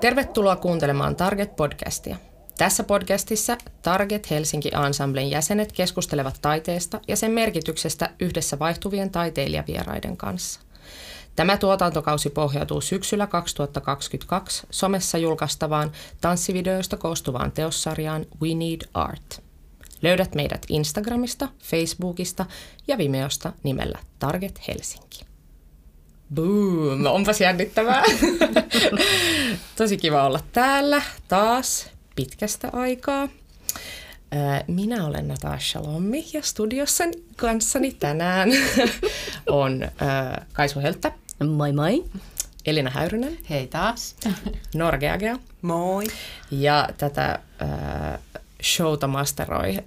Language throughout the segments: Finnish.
Tervetuloa kuuntelemaan Target-podcastia. Tässä podcastissa Target Helsinki Ensemblen jäsenet keskustelevat taiteesta ja sen merkityksestä yhdessä vaihtuvien taiteilijavieraiden kanssa. Tämä tuotantokausi pohjautuu syksyllä 2022 somessa julkaistavaan tanssivideoista koostuvaan teossarjaan We Need Art. Löydät meidät Instagramista, Facebookista ja Vimeosta nimellä Target Helsinki. Boom, onpas jännittävää. Tosi kiva olla täällä taas pitkästä aikaa. Minä olen Natasha Lommi ja studiossa kanssani tänään on Kaisu Helttä. Moi moi. Elina Häyrynen. Hei taas. Norgeagea. Moi. Ja tätä showta masteroi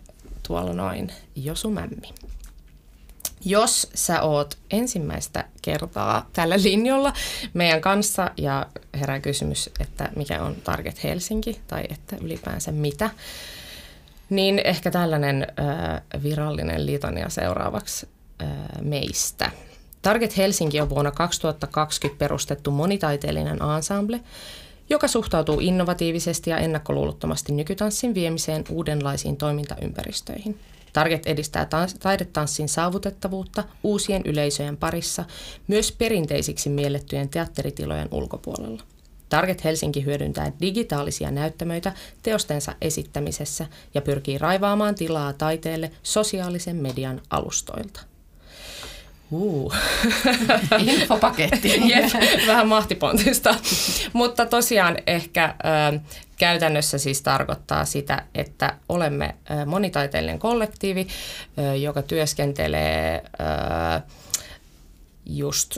tuolla noin Josu Mämmi. Jos sä oot ensimmäistä kertaa tällä linjalla meidän kanssa ja herää kysymys, että mikä on Target Helsinki tai että ylipäänsä mitä, niin ehkä tällainen äh, virallinen litania seuraavaksi äh, meistä. Target Helsinki on vuonna 2020 perustettu monitaiteellinen ensemble, joka suhtautuu innovatiivisesti ja ennakkoluulottomasti nykytanssin viemiseen uudenlaisiin toimintaympäristöihin – Target edistää tans- taidetanssin saavutettavuutta uusien yleisöjen parissa myös perinteisiksi miellettyjen teatteritilojen ulkopuolella. Target Helsinki hyödyntää digitaalisia näyttämöitä teostensa esittämisessä ja pyrkii raivaamaan tilaa taiteelle sosiaalisen median alustoilta. Uh. Infopaketti. Jep, vähän mahtipontista. Mutta tosiaan ehkä ö, käytännössä siis tarkoittaa sitä, että olemme monitaiteellinen kollektiivi, joka työskentelee just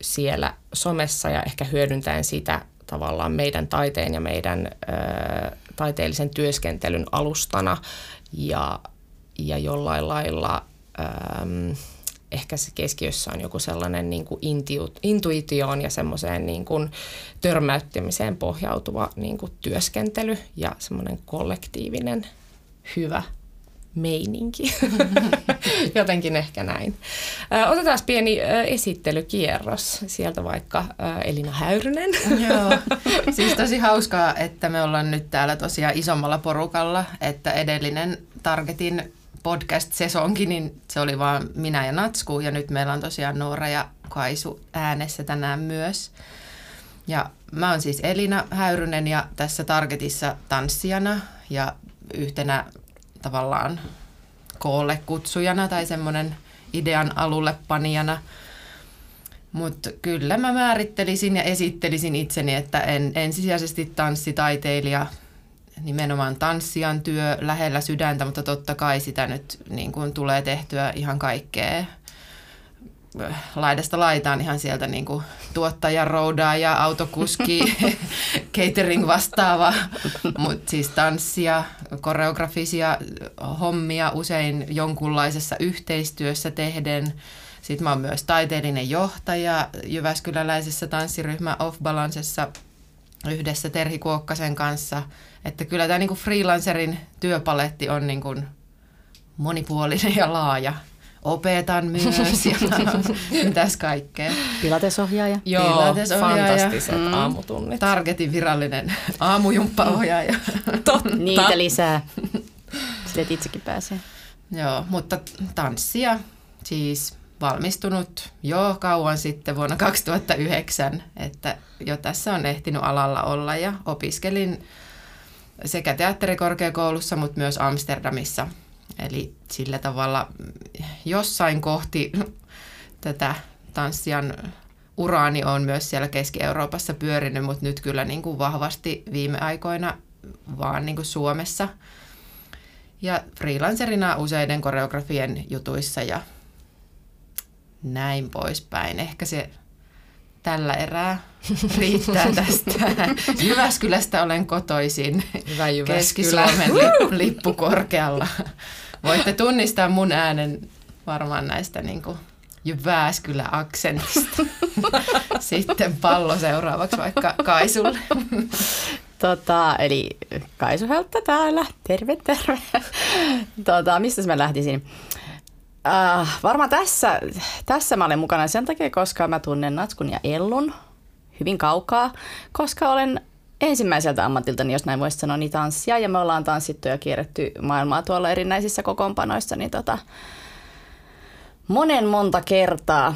siellä somessa ja ehkä hyödyntäen sitä tavallaan meidän taiteen ja meidän taiteellisen työskentelyn alustana ja, ja jollain lailla... ehkä se keskiössä on joku sellainen niin kuin intuitioon ja semmoiseen niin kuin törmäyttämiseen pohjautuva niin kuin työskentely ja semmoinen kollektiivinen hyvä meininki. Jotenkin ehkä näin. Otetaan pieni esittelykierros. Sieltä vaikka Elina Häyrynen. Joo. Siis tosi hauskaa, että me ollaan nyt täällä tosiaan isommalla porukalla, että edellinen Targetin podcast-sesonkin, niin se oli vaan minä ja Natsku. Ja nyt meillä on tosiaan Noora ja Kaisu äänessä tänään myös. Ja mä oon siis Elina Häyrynen ja tässä Targetissa tanssijana ja yhtenä tavallaan koolle kutsujana tai semmoinen idean alulle panijana. Mutta kyllä mä määrittelisin ja esittelisin itseni, että en ensisijaisesti tanssitaiteilija, nimenomaan tanssijan työ lähellä sydäntä, mutta totta kai sitä nyt niin kuin tulee tehtyä ihan kaikkea laidasta laitaan ihan sieltä niin kuin tuottaja, roudaa ja autokuski, catering vastaava, mutta siis tanssia, koreografisia hommia usein jonkunlaisessa yhteistyössä tehden. Sitten mä oon myös taiteellinen johtaja Jyväskyläläisessä tanssiryhmä Off Balancessa yhdessä Terhi Kuokkasen kanssa – että kyllä tämä niinku freelancerin työpaletti on niinku monipuolinen ja laaja. Opetan myös ja mitäs kaikkea. Pilatesohjaaja. Joo, Pilatesohjaaja. fantastiset mm. aamutunnit. Targetin virallinen aamujumppaohjaaja. Totta. Niitä lisää. Sille itsekin pääsee. Joo, mutta tanssia siis valmistunut jo kauan sitten vuonna 2009, että jo tässä on ehtinyt alalla olla ja opiskelin sekä teatterikorkeakoulussa, mutta myös Amsterdamissa. Eli sillä tavalla jossain kohti tätä tanssijan uraani on myös siellä Keski-Euroopassa pyörinyt, mutta nyt kyllä niin kuin vahvasti viime aikoina vaan niin kuin Suomessa. Ja freelancerina useiden koreografien jutuissa ja näin poispäin. Ehkä se tällä erää riittää tästä. Jyväskylästä olen kotoisin. Hyvä Jyväskylä. Keski-Suomen lippu korkealla. Voitte tunnistaa mun äänen varmaan näistä niin kuin Jyväskylä-aksentista. Sitten pallo seuraavaksi vaikka Kaisulle. Tota, eli Kaisu Heltta täällä. Terve, terve. Tota, mistä mä lähtisin? Uh, varmaan tässä, tässä mä olen mukana sen takia, koska mä tunnen Natskun ja Ellun hyvin kaukaa, koska olen ensimmäiseltä ammatiltani, jos näin voisi sanoa, niin tanssia. Ja me ollaan tanssittu ja kierretty maailmaa tuolla erinäisissä kokoonpanoissa, niin tota, monen monta kertaa.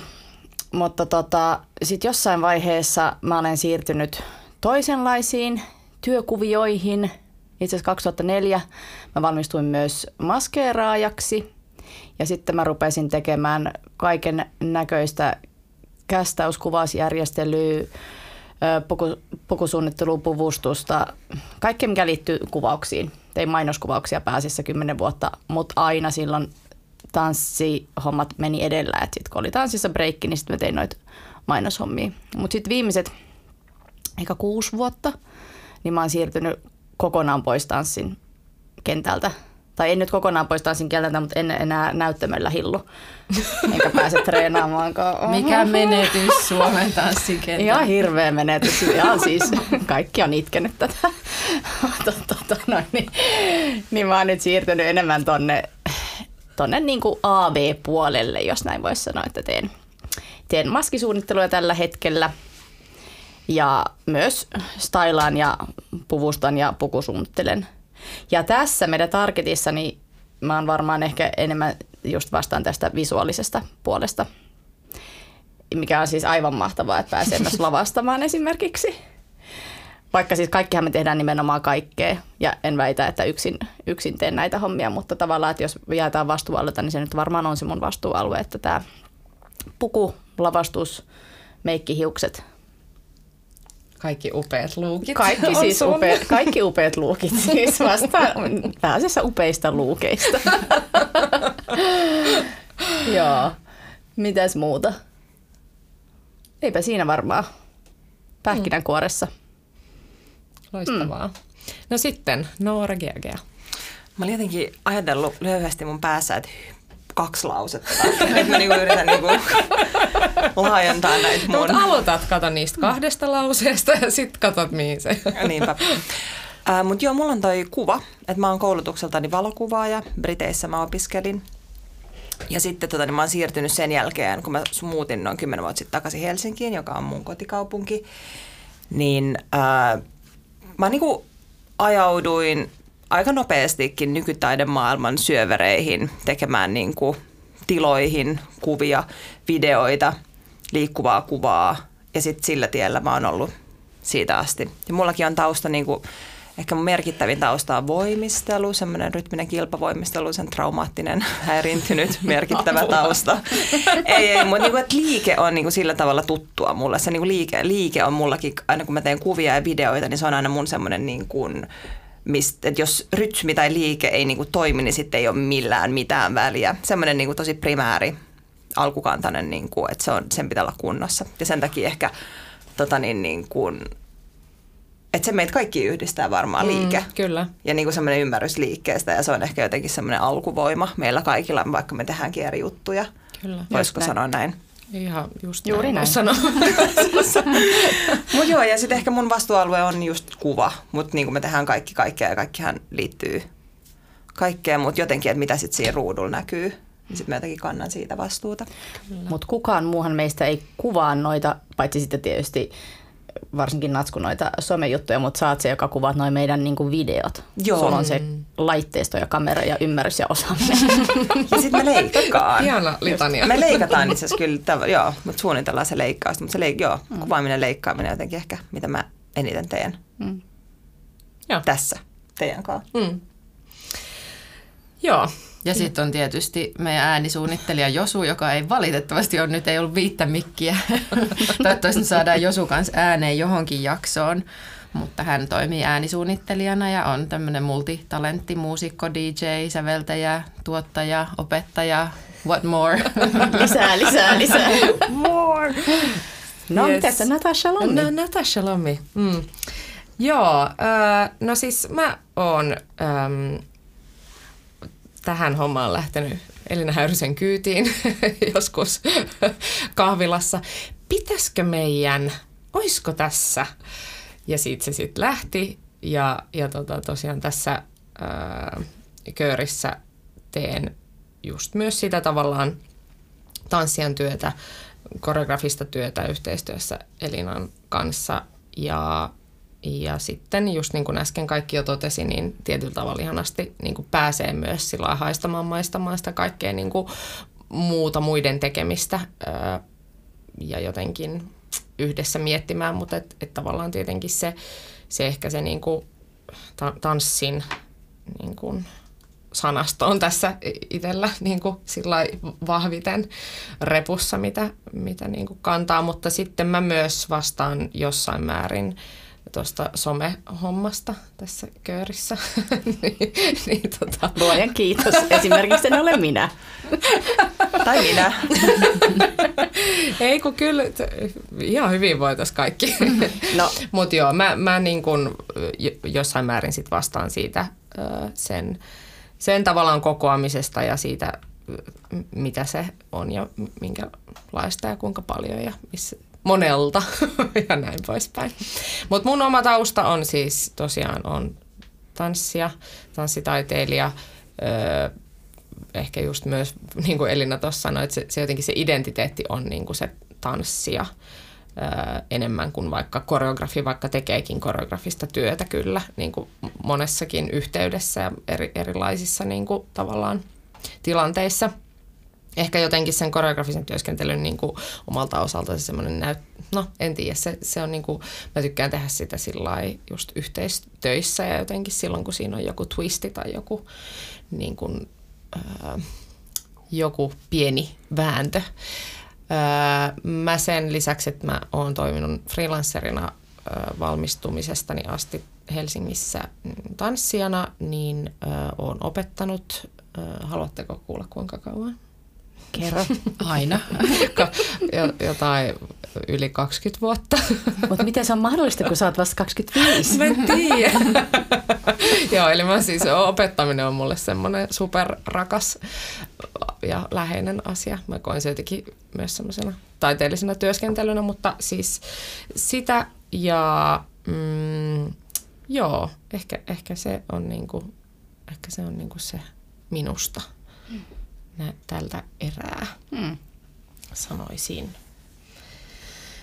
Mutta tota, sitten jossain vaiheessa mä olen siirtynyt toisenlaisiin työkuvioihin. Itse asiassa 2004 mä valmistuin myös maskeeraajaksi ja sitten mä rupesin tekemään kaiken näköistä kästäyskuvausjärjestelyä, puku, pukusuunnittelua, puvustusta, kaikkea mikä liittyy kuvauksiin. Tein mainoskuvauksia pääasiassa kymmenen vuotta, mutta aina silloin tanssihommat meni edellä. Et sit kun oli tanssissa breikki, niin sitten mä tein noita mainoshommia. Mutta sitten viimeiset ehkä kuusi vuotta, niin mä oon siirtynyt kokonaan pois tanssin kentältä. Tai en nyt kokonaan pois tanssin kentältä, mutta en enää näyttämöllä hillu. Enkä pääse treenaamaan. Mikä menetys Suomen tanssin kentältä? Ihan hirveä menetys. Ihan siis kaikki on itkenyt tätä. tota, no, niin, niin mä oon nyt siirtynyt enemmän tonne, tonne niin kuin AV-puolelle, jos näin voisi sanoa, että teen, teen maskisuunnittelua tällä hetkellä – ja myös stylaan ja puvustan ja pukusuunnittelen. Ja tässä meidän targetissa, niin mä oon varmaan ehkä enemmän just vastaan tästä visuaalisesta puolesta, mikä on siis aivan mahtavaa, että pääsee myös lavastamaan esimerkiksi. Vaikka siis kaikkihan me tehdään nimenomaan kaikkea, ja en väitä, että yksin, yksin teen näitä hommia, mutta tavallaan, että jos jaetaan vastuualueita, niin se nyt varmaan on se mun vastuualue, että tämä puku, lavastus, meikki, hiukset, kaikki upeat luukit. Kaikki, siis upe, kaikki upeat luukit, siis vasta pääasiassa upeista luukeista. Joo. Mitäs muuta? Eipä siinä varmaan. Pähkinänkuoressa. Loistavaa. Mm. No sitten, Noora Gergea. Mä olin jotenkin ajatellut lyhyesti mun päässä, että kaksi lausetta. Nyt mä niinku yritän niinku laajentaa näitä mun... No, aloitat, kato niistä kahdesta lauseesta ja sitten katsot mihin se... Niinpä. Äh, Mutta joo, mulla on toi kuva, että mä oon koulutukseltani valokuvaaja. Briteissä mä opiskelin. Ja sitten tota, niin mä oon siirtynyt sen jälkeen, kun mä muutin noin kymmenen vuotta sitten takaisin Helsinkiin, joka on mun kotikaupunki. Niin äh, mä niinku ajauduin aika nopeastikin nykytaidemaailman syövereihin tekemään niin kuin tiloihin kuvia, videoita, liikkuvaa kuvaa ja sitten sillä tiellä mä oon ollut siitä asti. Ja mullakin on tausta niin kuin, ehkä mun merkittävin tausta on voimistelu, semmoinen rytminen kilpavoimistelu, sen traumaattinen, häiriintynyt, merkittävä tausta. ei, ei, mutta niin kuin, että liike on niin kuin sillä tavalla tuttua mulle. Se niin kuin liike, liike on mullakin, aina kun mä teen kuvia ja videoita, niin se on aina mun semmoinen niin mistä, että jos rytmi tai liike ei niin kuin toimi, niin sitten ei ole millään mitään väliä. Semmoinen niin kuin tosi primääri, alkukantainen, niin kuin, että se on, sen pitää olla kunnossa. Ja sen takia ehkä tota niin, niin kuin, että se meitä kaikki yhdistää varmaan mm, liike. Mm, kyllä. Ja niin kuin semmoinen ymmärrys liikkeestä ja se on ehkä jotenkin semmoinen alkuvoima meillä kaikilla, vaikka me tehdäänkin eri juttuja. Kyllä. Voisiko sanoa näin? Ihan just Juuri näin. näin. Mut joo, ja sitten ehkä mun vastuualue on just kuva, mutta niin kuin me tehdään kaikki kaikkea ja kaikkihan liittyy kaikkeen, mutta jotenkin, että mitä sitten siinä ruudulla näkyy, niin sitten mä jotenkin kannan siitä vastuuta. Mutta kukaan muuhan meistä ei kuvaa noita, paitsi sitten tietysti varsinkin Natsku noita somejuttuja, mutta saat se, joka kuvaat noin meidän niin kuin videot. Joo. Sulla on se laitteisto ja kamera ja ymmärrys ja osaaminen. ja sitten me leikkaan. Ihana litania. Me leikataan itse asiassa kyllä, tav- joo, mutta suunnitellaan se leikkaus. Mutta se leik- joo, mm. kuvaaminen, leikkaaminen jotenkin ehkä, mitä mä eniten teen mm. Joo. tässä teidän kanssa. Mm. Joo, ja sitten on tietysti meidän äänisuunnittelija Josu, joka ei valitettavasti ole nyt ei ollut viittä mikkiä. Toivottavasti saadaan Josu kanssa ääneen johonkin jaksoon. Mutta hän toimii äänisuunnittelijana ja on tämmöinen multitalentti, muusikko, DJ, säveltäjä, tuottaja, opettaja, what more? lisää, lisää, lisää. more. No, yes. mitäs Natasha Lommi? No, Natasha Lommi. Mm. Joo, äh, no siis mä oon ähm, tähän hommaan lähtenyt Elina Häyrysen kyytiin joskus kahvilassa. Pitäisikö meidän, oisko tässä? Ja siitä se sitten lähti ja, ja tota, tosiaan tässä ää, köörissä teen just myös sitä tavallaan tanssijan työtä, koreografista työtä yhteistyössä Elinan kanssa ja ja sitten just niin kuin äsken kaikki jo totesi, niin tietyllä tavalla ihanasti niin kuin pääsee myös sillä haistamaan, maistamaan sitä kaikkea niin kuin muuta muiden tekemistä ja jotenkin yhdessä miettimään, mutta et, et tavallaan tietenkin se, se ehkä se niin kuin tanssin niin kuin sanasto on tässä itsellä niin kuin vahviten repussa, mitä, mitä niin kuin kantaa, mutta sitten mä myös vastaan jossain määrin tuosta somehommasta tässä köörissä. niin, niin, tota. Luojan kiitos. Esimerkiksi en ole minä. tai minä. Ei kun kyllä, ihan hyvin voitaisiin kaikki. no. Mutta joo, mä, mä niin kun jossain määrin sit vastaan siitä sen, sen tavallaan kokoamisesta ja siitä, mitä se on ja minkälaista ja kuinka paljon ja missä, monelta ja näin poispäin. Mutta mun oma tausta on siis tosiaan on tanssia, tanssitaiteilija, öö, ehkä just myös, niin kuin Elina tuossa sanoi, että se, se jotenkin se identiteetti on niin kuin se tanssia öö, enemmän kuin vaikka koreografi, vaikka tekeekin koreografista työtä kyllä niin kuin monessakin yhteydessä ja eri, erilaisissa niin kuin tavallaan tilanteissa – ehkä jotenkin sen koreografisen työskentelyn niin kuin omalta osalta se semmoinen näyt... No, en tiedä. Se, se on niin kuin, mä tykkään tehdä sitä sillä just yhteistöissä ja jotenkin silloin, kun siinä on joku twisti tai joku niin kuin, ää, joku pieni vääntö. Ää, mä sen lisäksi, että mä oon toiminut freelancerina ää, valmistumisestani asti Helsingissä tanssijana, niin ää, oon opettanut. Haluatteko kuulla kuinka kauan? Kerro. Aina. Jotain yli 20 vuotta. Mutta miten se on mahdollista, kun sä oot vasta 25? Mä en tiedä. Joo, eli mä siis opettaminen on mulle semmoinen superrakas ja läheinen asia. Mä koen se jotenkin myös semmoisena taiteellisena työskentelynä, mutta siis sitä ja mm, joo, ehkä, ehkä se on niinku, ehkä se on niinku se minusta. Mm nä- tältä erää, hmm. sanoisin.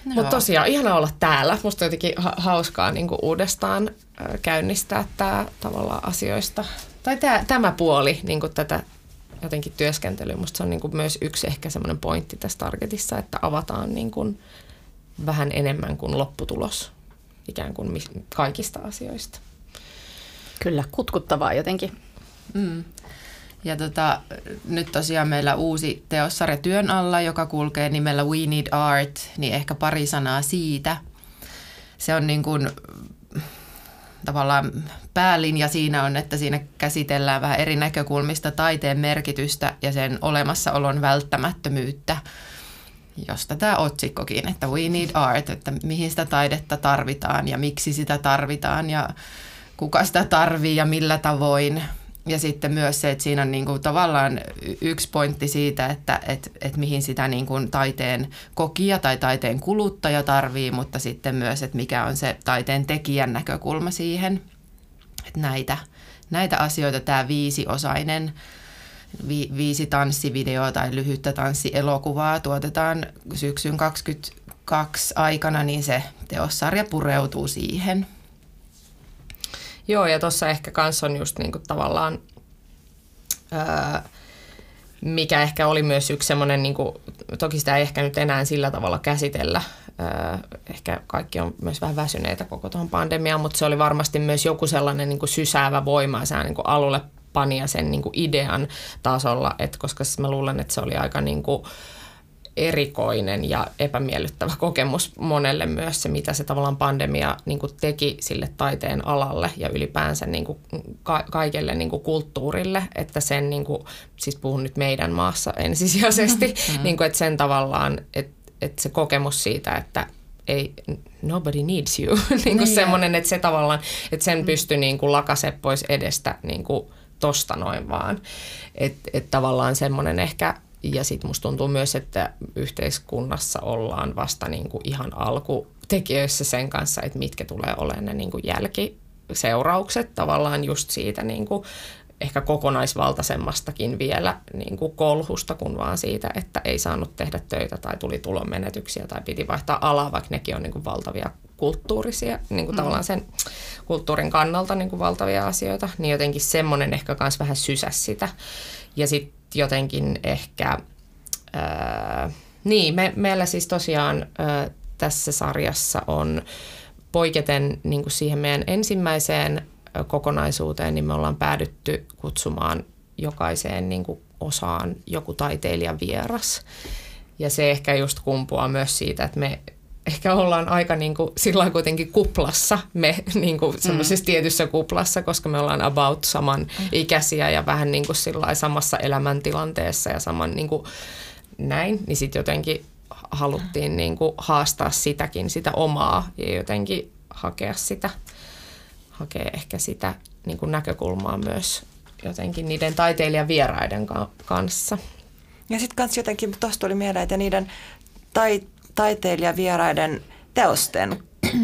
No. Mutta tosiaan ihana olla täällä. Musta on jotenkin ha- hauskaa niin kuin uudestaan äh, käynnistää tämä tavallaan asioista. Tai tää, tämä puoli niin kuin tätä jotenkin työskentelyä. Musta se on niin kuin myös yksi ehkä semmoinen pointti tässä targetissa, että avataan niin kuin vähän enemmän kuin lopputulos ikään kuin kaikista asioista. Kyllä, kutkuttavaa jotenkin. Mm. Ja tota, nyt tosiaan meillä uusi teossarja työn alla, joka kulkee nimellä We Need Art, niin ehkä pari sanaa siitä. Se on niin kuin, tavallaan päälinja siinä on, että siinä käsitellään vähän eri näkökulmista taiteen merkitystä ja sen olemassaolon välttämättömyyttä, josta tämä otsikkokin, että We Need Art, että mihin sitä taidetta tarvitaan ja miksi sitä tarvitaan ja kuka sitä tarvii ja millä tavoin – ja sitten myös se, että siinä on niin kuin tavallaan yksi pointti siitä, että et, et mihin sitä niin kuin taiteen kokija tai taiteen kuluttaja tarvii, mutta sitten myös, että mikä on se taiteen tekijän näkökulma siihen. Että näitä, näitä asioita tämä viisiosainen vi, viisi tanssivideoa tai lyhyttä tanssielokuvaa tuotetaan syksyn 2022 aikana, niin se teossarja pureutuu siihen – Joo, ja tuossa ehkä kanssa on just niinku tavallaan, ää, mikä ehkä oli myös yksi semmoinen, niinku, toki sitä ei ehkä nyt enää sillä tavalla käsitellä, ää, ehkä kaikki on myös vähän väsyneitä koko tuohon pandemiaan, mutta se oli varmasti myös joku sellainen niinku sysäävä voima, se niinku alulle pani ja sen niinku idean tasolla, että koska siis mä luulen, että se oli aika niinku, erikoinen ja epämiellyttävä kokemus monelle myös se, mitä se tavallaan pandemia niin kuin teki sille taiteen alalle ja ylipäänsä niin kuin ka- kaikelle niin kuin kulttuurille, että sen, niin kuin, siis puhun nyt meidän maassa ensisijaisesti, mm-hmm. niin kuin, että sen tavallaan, että, että se kokemus siitä, että ei, nobody needs you, niin kuin niin semmoinen, että se tavallaan, että sen mm. pystyi niin kuin lakase pois edestä niin kuin tosta noin vaan. Että et tavallaan semmoinen ehkä, ja sitten musta tuntuu myös, että yhteiskunnassa ollaan vasta niin kuin ihan alkutekijöissä sen kanssa, että mitkä tulee olemaan ne niin kuin jälkiseuraukset tavallaan just siitä niin kuin ehkä kokonaisvaltaisemmastakin vielä niin kuin kolhusta kuin vaan siitä, että ei saanut tehdä töitä tai tuli tulonmenetyksiä tai piti vaihtaa alaa, vaikka nekin on niin kuin valtavia kulttuurisia, niin kuin mm. tavallaan sen kulttuurin kannalta niin kuin valtavia asioita, niin jotenkin semmoinen ehkä myös vähän sysäs sitä. Ja sitten jotenkin ehkä, ää, niin me, meillä siis tosiaan ää, tässä sarjassa on poiketen niin kuin siihen meidän ensimmäiseen kokonaisuuteen, niin me ollaan päädytty kutsumaan jokaiseen niin kuin osaan joku taiteilijan vieras. Ja se ehkä just kumpuaa myös siitä, että me ehkä ollaan aika niin kuin, sillä kuitenkin kuplassa, me niin kuin semmoisessa mm. tietyssä kuplassa, koska me ollaan about saman ikäisiä ja vähän niin kuin sillä samassa elämäntilanteessa ja saman niin kuin näin, niin sitten jotenkin haluttiin niin kuin haastaa sitäkin, sitä omaa ja jotenkin hakea sitä hakee ehkä sitä niin kuin näkökulmaa myös jotenkin niiden taiteilijan vieraiden kanssa. Ja sitten kans jotenkin, tuosta tuli mieleen, että niiden tai, taiteilijavieraiden teosten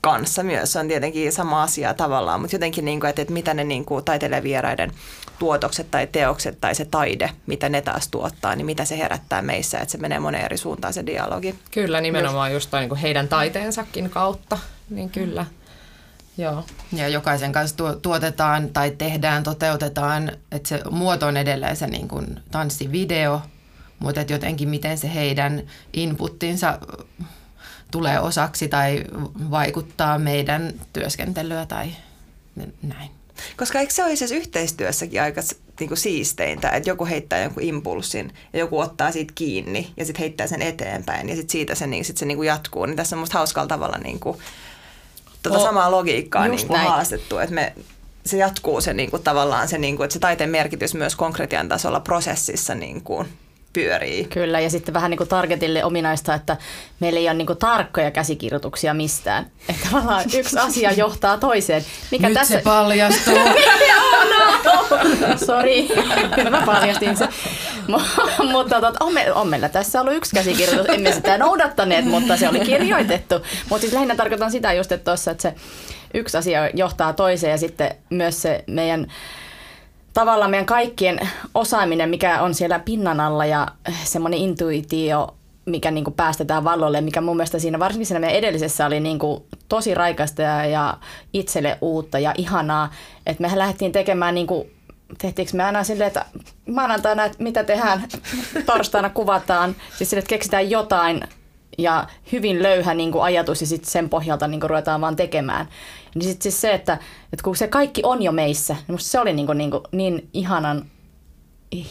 kanssa myös on tietenkin sama asia tavallaan, mutta jotenkin, niin kuin, että, että mitä ne niin kuin, taiteilijavieraiden tuotokset tai teokset tai se taide, mitä ne taas tuottaa, niin mitä se herättää meissä, että se menee moneen eri suuntaan se dialogi. Kyllä, nimenomaan just, just niin kuin heidän taiteensakin kautta, niin kyllä. Joo. Ja jokaisen kanssa tuotetaan tai tehdään, toteutetaan, että se muoto on edelleen se niin kuin tanssivideo, mutta että jotenkin miten se heidän inputtinsa tulee osaksi tai vaikuttaa meidän työskentelyä tai näin. Koska eikö se olisi yhteistyössäkin aika niin kuin siisteintä, että joku heittää jonkun impulssin ja joku ottaa siitä kiinni ja sitten heittää sen eteenpäin ja sitten siitä se, niin, sit se niin kuin jatkuu. Niin tässä on musta hauskalla tavalla niin kuin tuota oh, samaa logiikkaa niin kuin haastettu, että me, se jatkuu se niin kuin, tavallaan se, niin kuin, että se taiteen merkitys myös konkretian tasolla prosessissa niin kuin, pyörii. Kyllä, ja sitten vähän niin kuin targetille ominaista, että meillä ei ole niin kuin tarkkoja käsikirjoituksia mistään. Että tavallaan yksi asia johtaa toiseen. Mikä Nyt tässä... se paljastuu. Sori, mä paljastin se. mutta tot, on, me, on meillä tässä ollut yksi käsikirjoitus. Emme sitä noudattaneet, mutta se oli kirjoitettu. Mutta siis lähinnä tarkoitan sitä just, että, tossa, että se yksi asia johtaa toiseen ja sitten myös se meidän tavallaan meidän kaikkien osaaminen, mikä on siellä pinnan alla ja semmoinen intuitio, mikä niin kuin päästetään vallolle, mikä mun mielestä siinä varsinkin siinä meidän edellisessä oli niin kuin tosi raikasta ja, ja itselle uutta ja ihanaa, että mehän lähdettiin tekemään niin kuin tehtiinkö me aina silleen, että maanantaina, että mitä tehdään, torstaina kuvataan, siis sille, että keksitään jotain ja hyvin löyhä niin kuin ajatus ja sitten sen pohjalta niin kuin ruvetaan vaan tekemään. Niin sitten siis se, että, että kun se kaikki on jo meissä, niin musta se oli niin, kuin, niin, kuin, niin ihanan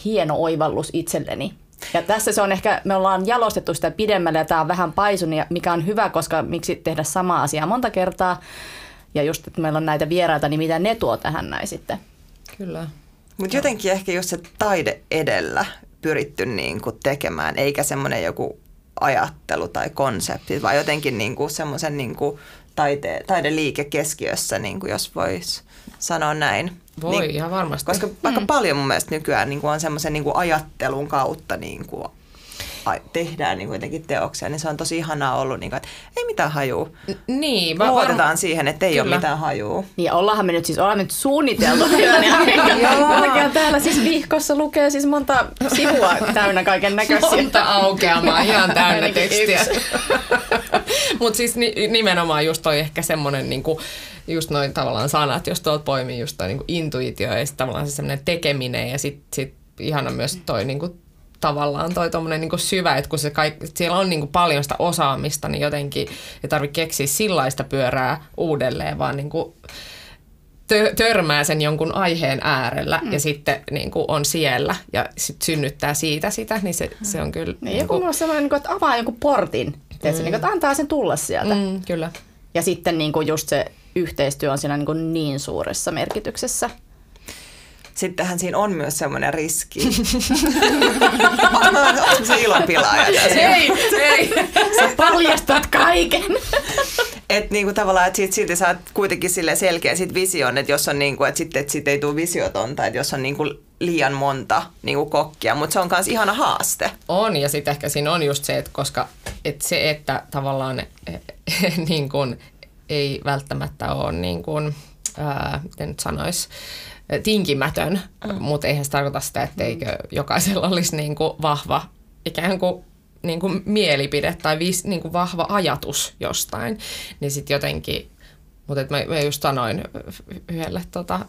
hieno oivallus itselleni. Ja tässä se on ehkä, me ollaan jalostettu sitä pidemmälle ja tämä on vähän paisunut, mikä on hyvä, koska miksi tehdä sama asia monta kertaa. Ja just, että meillä on näitä vieraita, niin mitä ne tuo tähän näin sitten. Kyllä. Mutta jotenkin ehkä just se taide edellä pyritty niin kuin tekemään, eikä semmoinen joku ajattelu tai konsepti, vaan jotenkin niin kuin semmoisen niin kuin taide, taideliike keskiössä, niin kuin jos voisi sanoa näin. Voi, niin, ihan varmasti. Koska mm. aika paljon mun mielestä nykyään niin kuin on semmoisen niin kuin ajattelun kautta niin kuin tehdään niin jotenkin teoksia, niin se on tosi ihanaa ollut, niin kuin, että ei mitään hajuu. Niin. Va- Luotetaan var... siihen, että ei Kyllä. ole mitään hajuu. Niin, ollaanhan me nyt siis, ollaan nyt suunniteltu. niin, täällä siis vihkossa lukee siis monta sivua täynnä kaiken näköisiä. Monta aukeamaa, ihan täynnä tekstiä. Mutta siis ni- nimenomaan just toi ehkä semmoinen niinku, just noin tavallaan sanat, jos tuolta poimii just toi niinku intuitio ja sitten tavallaan se semmoinen tekeminen ja sitten sit ihana myös toi niinku tavallaan toi tommonen niinku syvä, että kun se kaik, siellä on niinku paljon sitä osaamista, niin jotenkin ei tarvitse keksiä sillaista pyörää uudelleen, vaan niinku tö, törmää sen jonkun aiheen äärellä mm. ja sitten niin kuin on siellä ja sit synnyttää siitä sitä, niin se, se on kyllä... Niin, niin joku kuin... sellainen, niin kuin, että avaa jonkun portin, mm. niin kuin, että antaa sen tulla sieltä. Mm, kyllä. Ja sitten niin kuin just se yhteistyö on siinä niin, kuin niin suuressa merkityksessä sittenhän siinä on myös semmoinen riski. Onko se ilonpilaaja Ei, ei. Sä paljastat kaiken. että niinku tavallaan, että sit, silti saat kuitenkin sille selkeä sit vision, että jos on niinku, että sitten et sit ei tule visiotonta, että jos on niinku liian monta niinku kokkia, mutta se on myös ihana haaste. On, ja sitten ehkä siinä on just se, että koska että se, että tavallaan niin kuin, ei välttämättä ole niin kuin, ää, miten nyt sanoisi, tinkimätön, mm. mutta eihän se tarkoita sitä, etteikö jokaisella olisi niin kuin vahva ikään kuin niin kuin mielipide tai vis, niin kuin vahva ajatus jostain, niin sitten jotenkin, mutta mä, mä just sanoin yhdelle tota,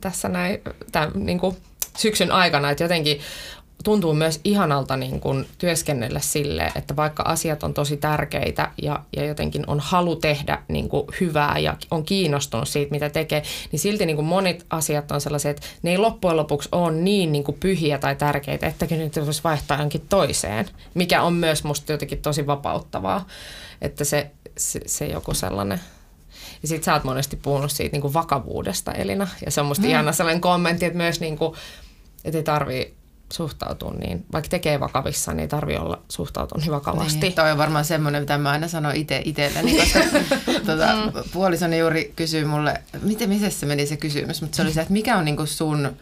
tässä näin, tämän, niin kuin syksyn aikana, että jotenkin tuntuu myös ihanalta niin kuin työskennellä sille, että vaikka asiat on tosi tärkeitä ja, ja jotenkin on halu tehdä niin kuin hyvää ja on kiinnostunut siitä, mitä tekee, niin silti niin kuin monet asiat on sellaisia, että ne ei loppujen lopuksi ole niin, niin kuin pyhiä tai tärkeitä, että niitä voisi vaihtaa johonkin toiseen, mikä on myös musta jotenkin tosi vapauttavaa, että se, se, se joku sellainen ja sit sä oot monesti puhunut siitä niin kuin vakavuudesta Elina. Ja se on musta mm. ihana sellainen kommentti, että myös niin kuin, että ei tarvii suhtautua niin, vaikka tekee vakavissa, niin ei tarvi olla suhtautua niin vakavasti. Niin, toi on varmaan semmoinen, mitä mä aina sanon itse itselleni, koska tuota, puolisoni juuri kysyy mulle, miten, miten se meni se kysymys, mutta se oli se, että mikä on niinku sun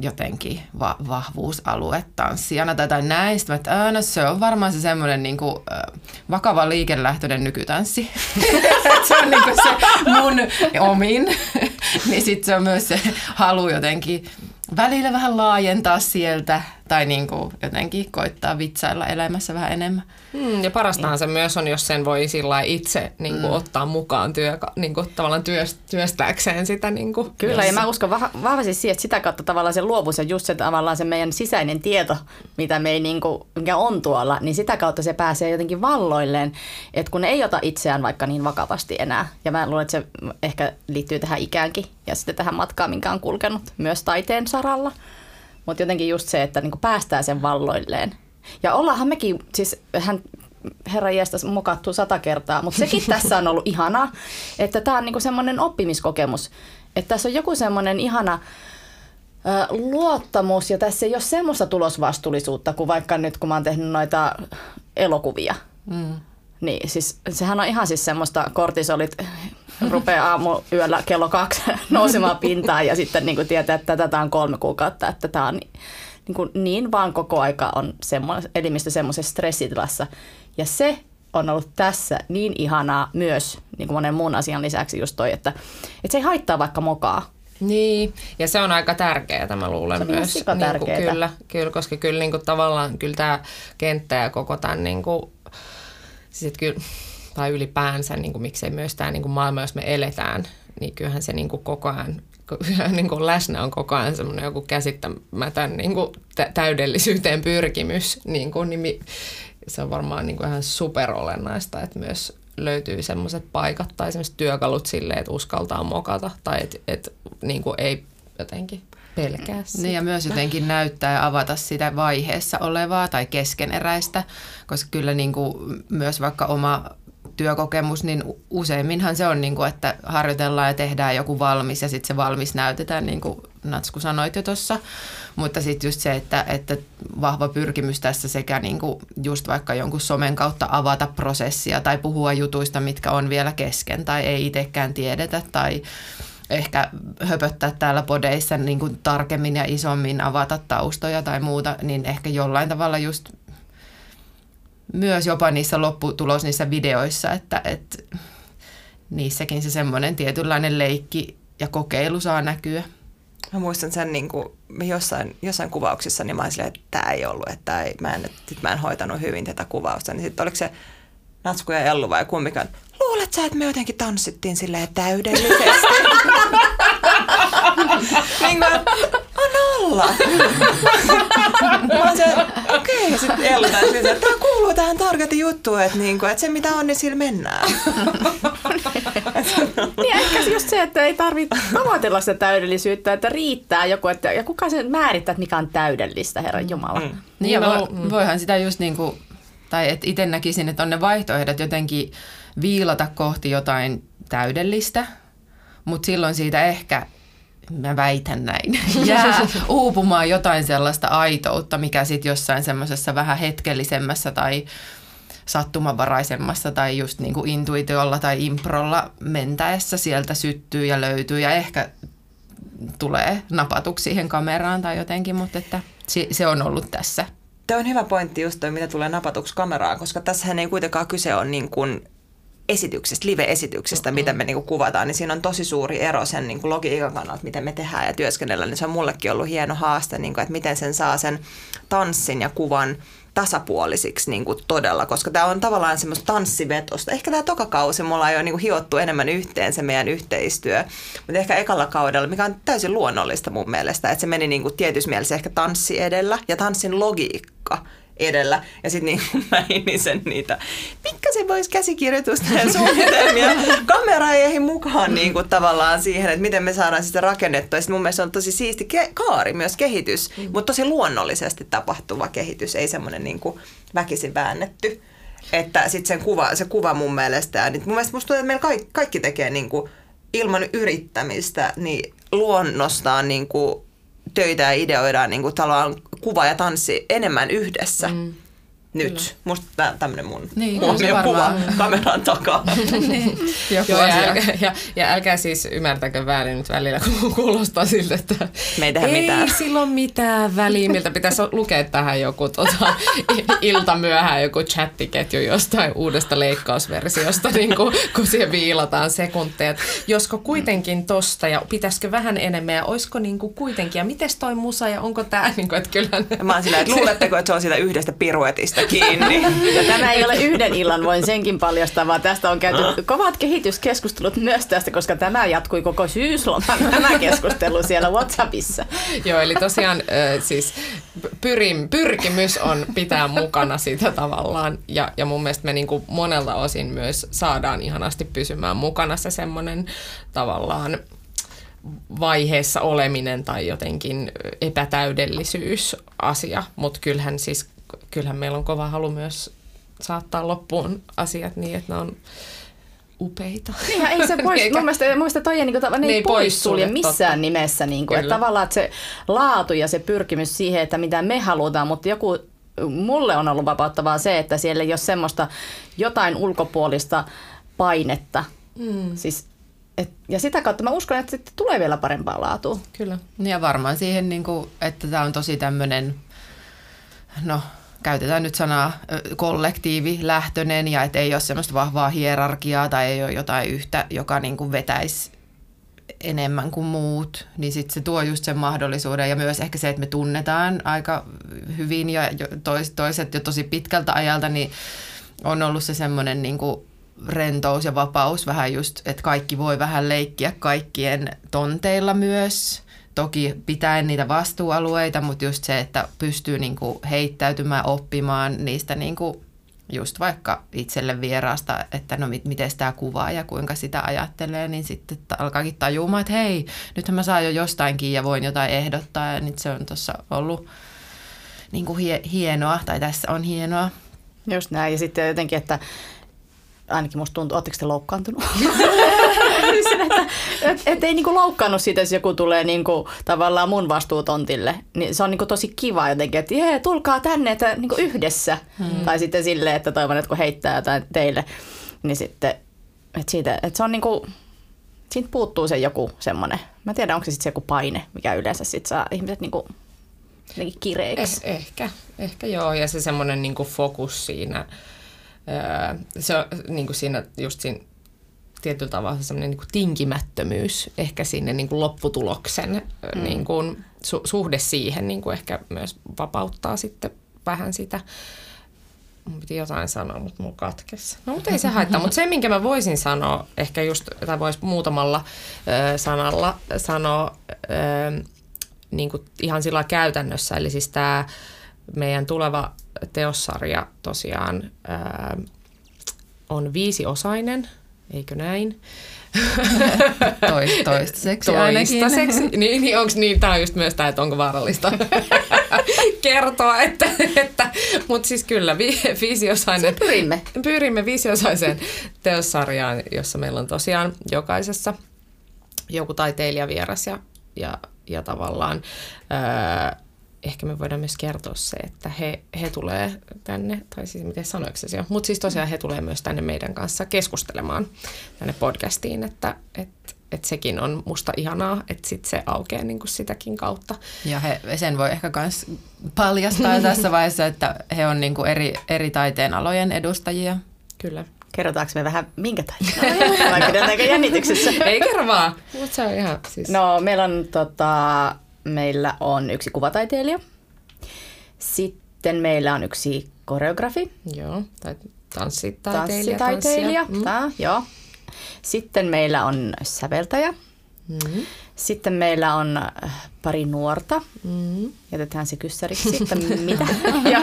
jotenkin va- vahvuusalue tanssijana tai, tai näin. Sitten että no, se on varmaan se semmoinen niin kuin, äh, vakava liikelähtöinen nykytanssi. se on niin kuin se mun omin. niin sitten se on myös se halu jotenkin välillä vähän laajentaa sieltä tai niin kuin jotenkin koittaa vitsailla elämässä vähän enemmän. Mm, ja parastahan niin. se myös on, jos sen voi sillä itse niin kuin, mm. ottaa mukaan työ, niin kuin, tavallaan työst, työstääkseen sitä. Niin kuin, Kyllä, jos... ja mä uskon vah- vahvasti siihen, että sitä kautta tavallaan se luovuus ja just se tavallaan se meidän sisäinen tieto, mitä me ei, niin kuin, mikä on tuolla, niin sitä kautta se pääsee jotenkin valloilleen, että kun ne ei ota itseään vaikka niin vakavasti enää. Ja mä luulen, että se ehkä liittyy tähän ikäänkin ja sitten tähän matkaan, minkä on kulkenut myös taiteen saralla. Mutta jotenkin just se, että niinku päästään sen valloilleen. Ja ollaanhan mekin, siis hän herra jästä mokattu sata kertaa, mutta sekin tässä on ollut ihanaa, että tämä on niinku semmoinen oppimiskokemus. Että tässä on joku semmoinen ihana ö, luottamus ja tässä ei ole semmoista tulosvastuullisuutta kuin vaikka nyt kun mä oon tehnyt noita elokuvia. Mm. Niin, siis sehän on ihan siis semmoista kortisolit rupeaa aamu yöllä kello kaksi nousemaan pintaan ja sitten niin kuin tietää, että tätä on kolme kuukautta, että tämä on niin, kuin niin vaan koko aika on semmo, elimistö semmoisessa stressitilassa. Ja se on ollut tässä niin ihanaa myös niin kuin monen muun asian lisäksi just toi, että, että se ei haittaa vaikka mokaa. Niin, ja se on aika tärkeää, mä luulen se myös. Niin kuin, kyllä, kyllä, koska kyllä niin kuin, tavallaan kyllä tämä kenttä ja koko tämän, niin kuin, siis kyllä, tai ylipäänsä, niin kuin, miksei myös tämä niin kuin maailma, jos me eletään, niin kyllähän se niin kuin koko ajan niin kuin läsnä on koko ajan semmoinen joku käsittämätön niin kuin täydellisyyteen pyrkimys, niin, kuin, niin se on varmaan niin kuin ihan superolennaista, että myös löytyy semmoiset paikat tai semmoiset työkalut sille, että uskaltaa mokata tai että, että niin ei jotenkin pelkää sitä. Niin ja myös jotenkin näyttää ja avata sitä vaiheessa olevaa tai keskeneräistä, koska kyllä niin kuin myös vaikka oma työkokemus, niin useimminhan se on, niin kuin, että harjoitellaan ja tehdään joku valmis ja sitten se valmis näytetään, niin kuin Natsku sanoit jo tuossa. Mutta sitten just se, että, että vahva pyrkimys tässä sekä niin kuin just vaikka jonkun somen kautta avata prosessia tai puhua jutuista, mitkä on vielä kesken tai ei itsekään tiedetä tai ehkä höpöttää täällä podeissa niin kuin tarkemmin ja isommin avata taustoja tai muuta, niin ehkä jollain tavalla just myös jopa niissä lopputulos niissä videoissa, että, että niissäkin se semmoinen tietynlainen leikki ja kokeilu saa näkyä. Mä muistan sen niin kuin jossain, jossain kuvauksissa, niin mä olin silleen, että tämä ei ollut, että ei, mä, en, sit mä en hoitanut hyvin tätä kuvausta. Niin sitten oliko se Natsku ja Ellu vai kummikaan, luulet sä, että me jotenkin tanssittiin silleen täydellisesti? niin kuin, on olla. mä se, okei, okay. sitten Ellu että tämä kuuluu tähän targetin juttuun, että, niin kuin, että se mitä on, niin sillä mennään. niin ehkä just se, että ei tarvitse tavoitella sitä täydellisyyttä, että riittää joku, että, ja kuka sen määrittää, että mikä on täydellistä, Herran Jumala. Mm. Niin, ja voi, voihan sitä just niin kuin tai että itse näkisin, että on ne vaihtoehdot jotenkin viilata kohti jotain täydellistä, mutta silloin siitä ehkä, mä väitän näin, jää uupumaan jotain sellaista aitoutta, mikä sitten jossain semmoisessa vähän hetkellisemmässä tai sattumanvaraisemmassa tai just niin kuin intuitiolla tai improlla mentäessä sieltä syttyy ja löytyy ja ehkä tulee napatuksi siihen kameraan tai jotenkin, mutta että se on ollut tässä. Tämä on hyvä pointti just toi, mitä tulee napatuksi kameraan, koska tässähän ei kuitenkaan kyse ole niin kuin esityksestä, live-esityksestä, mm-hmm. mitä me niinku kuvataan, niin siinä on tosi suuri ero sen niinku logiikan kannalta, miten me tehdään ja työskennellään. Niin se on mullekin ollut hieno haaste, niinku, että miten sen saa sen tanssin ja kuvan tasapuolisiksi niin kuin todella, koska tämä on tavallaan semmoista tanssivetosta. Ehkä tämä toka kausi mulla on jo niin kuin hiottu enemmän yhteen se meidän yhteistyö, mutta ehkä ekalla kaudella, mikä on täysin luonnollista mun mielestä, että se meni niin kuin tietyssä mielessä ehkä tanssi edellä ja tanssin logiikka edellä. Ja sitten niin mä sen niitä, se voisi käsikirjoitusta ja suunnitelmia kameraihin mukaan niin kuin tavallaan siihen, että miten me saadaan sitä rakennettua. Ja sitten mun mielestä on tosi siisti ke- kaari myös kehitys, mm. mutta tosi luonnollisesti tapahtuva kehitys, ei semmoinen niin kuin väkisin väännetty. Että sitten sen kuva, se kuva mun mielestä, ja niin mun mielestä musta tuntuu, että meillä kaikki, kaikki tekee niin kuin ilman yrittämistä, niin luonnostaan niin kuin töitä ja ideoidaan niin kuin kuva ja tanssi enemmän yhdessä. Mm nyt. Kyllä. Musta tämmöinen mun niin, kuva kameran takaa. niin. Joku Joo, ja, älkää, ja, ja älkää siis ymmärtäkö väärin nyt välillä, kun kuulostaa siltä, että Me ei, ei mitään. silloin mitään väliä, miltä pitäisi lukea tähän joku tota, ilta myöhään joku chattiketju jostain uudesta leikkausversiosta, niin kuin, kun siihen viilataan sekunteja. Josko kuitenkin tosta ja pitäisikö vähän enemmän ja olisiko niin kuin kuitenkin ja miten toi musa ja onko tämä, niin kuin, että kyllä... Mä oon sillä, että luuletteko, että se on siitä yhdestä piruetista kiinni. Ja tämä ei ole yhden illan, voin senkin paljastaa, vaan tästä on käyty ah. kovat kehityskeskustelut myös tästä, koska tämä jatkui koko syysloman tämä keskustelu siellä WhatsAppissa. Joo, eli tosiaan siis pyrim, pyrkimys on pitää mukana sitä tavallaan, ja, ja mun mielestä me niinku monelta osin myös saadaan ihanasti pysymään mukana se semmoinen tavallaan vaiheessa oleminen tai jotenkin epätäydellisyys asia, mutta kyllähän siis kyllähän meillä on kova halu myös saattaa loppuun asiat niin, että ne on upeita. Niin, ei se pois, mun mielestä, mun mielestä toi ei, niin kuin, ne ei, ei poissulje missään totta. nimessä. Niin kuin, että tavallaan että se laatu ja se pyrkimys siihen, että mitä me halutaan, mutta joku, mulle on ollut vapauttavaa se, että siellä ei ole semmoista jotain ulkopuolista painetta. Mm. Siis et, ja sitä kautta mä uskon, että sitten tulee vielä parempaa laatua. Kyllä. Ja varmaan siihen, niin kuin, että tämä on tosi tämmöinen, no käytetään nyt sanaa kollektiivilähtöinen ja että ei ole semmoista vahvaa hierarkiaa tai ei ole jotain yhtä, joka niin kuin vetäisi enemmän kuin muut, niin sitten se tuo just sen mahdollisuuden. Ja myös ehkä se, että me tunnetaan aika hyvin ja toiset jo tosi pitkältä ajalta, niin on ollut se semmoinen niin kuin rentous ja vapaus vähän just, että kaikki voi vähän leikkiä kaikkien tonteilla myös Toki pitää niitä vastuualueita, mutta just se, että pystyy niinku heittäytymään, oppimaan niistä niinku just vaikka itselle vieraasta, että no miten tämä kuvaa ja kuinka sitä ajattelee, niin sitten alkaakin tajumaan, että hei, nythän mä saan jo jostainkin ja voin jotain ehdottaa ja nyt se on tuossa ollut niin kuin hie- hienoa, tai tässä on hienoa. Just näin, ja sitten jotenkin, että ainakin musta tuntuu, oletteko te loukkaantunut? että et, et ei niinku loukkaannut siitä, jos joku tulee niinku, tavallaan mun vastuutontille. Niin se on niinku tosi kiva jotenkin, että jee, tulkaa tänne että niinku yhdessä. Hmm. Tai sitten silleen, että toivon, että kun heittää jotain teille, niin sitten, että, siitä, että se on niinku, siitä puuttuu se joku semmoinen, mä tiedän, onko se sitten se joku paine, mikä yleensä sitten saa ihmiset niinku jotenkin kireiksi. Eh, ehkä, ehkä joo, ja se semmoinen niinku fokus siinä, se on niin kuin siinä, just siinä tietyllä tavalla semmoinen niin tinkimättömyys ehkä sinne niin kuin lopputuloksen mm. niin kuin, su, suhde siihen niin kuin ehkä myös vapauttaa sitten vähän sitä. Mun piti jotain sanoa, mutta mulla katkesi. No mutta ei se haittaa, mutta se minkä mä voisin sanoa, ehkä just, tai vois muutamalla ö, sanalla sanoa ö, niin kuin ihan sillä käytännössä, eli siis tämä meidän tuleva teossarja tosiaan ää, on viisiosainen, eikö näin? Toist, toistaiseksi Toistaiseksi. Niin, niin onko niin, tämä on just myös tämä, että onko vaarallista kertoa, että, että mutta siis kyllä vi, viisiosainen. Se pyrimme. Pyrimme viisiosaiseen teossarjaan, jossa meillä on tosiaan jokaisessa joku taiteilijavieras ja, ja, ja tavallaan ää, ehkä me voidaan myös kertoa se, että he, he tulee tänne, tai siis miten sanoiko se jo, mutta siis tosiaan he tulee myös tänne meidän kanssa keskustelemaan tänne podcastiin, että, että että sekin on musta ihanaa, että sit se aukeaa niin kuin sitäkin kautta. Ja he, sen voi ehkä myös paljastaa tässä vaiheessa, että he on niin kuin eri, eri taiteen alojen edustajia. Kyllä. Kerrotaanko me vähän minkä taiteen vai pidetäänkö jännityksessä? Ei kerro vaan, mutta se on ihan siis... No meillä on, tota, meillä on yksi kuvataiteilija, sitten meillä on yksi koreografi, Joo, tai tanssitaiteilija. tanssitaiteilija, Mm. tää, joo. Sitten meillä on säveltäjä. Mm. Sitten meillä on äh, pari nuorta. Mm. Jätetään se kyssäriksi, että mitä. ja,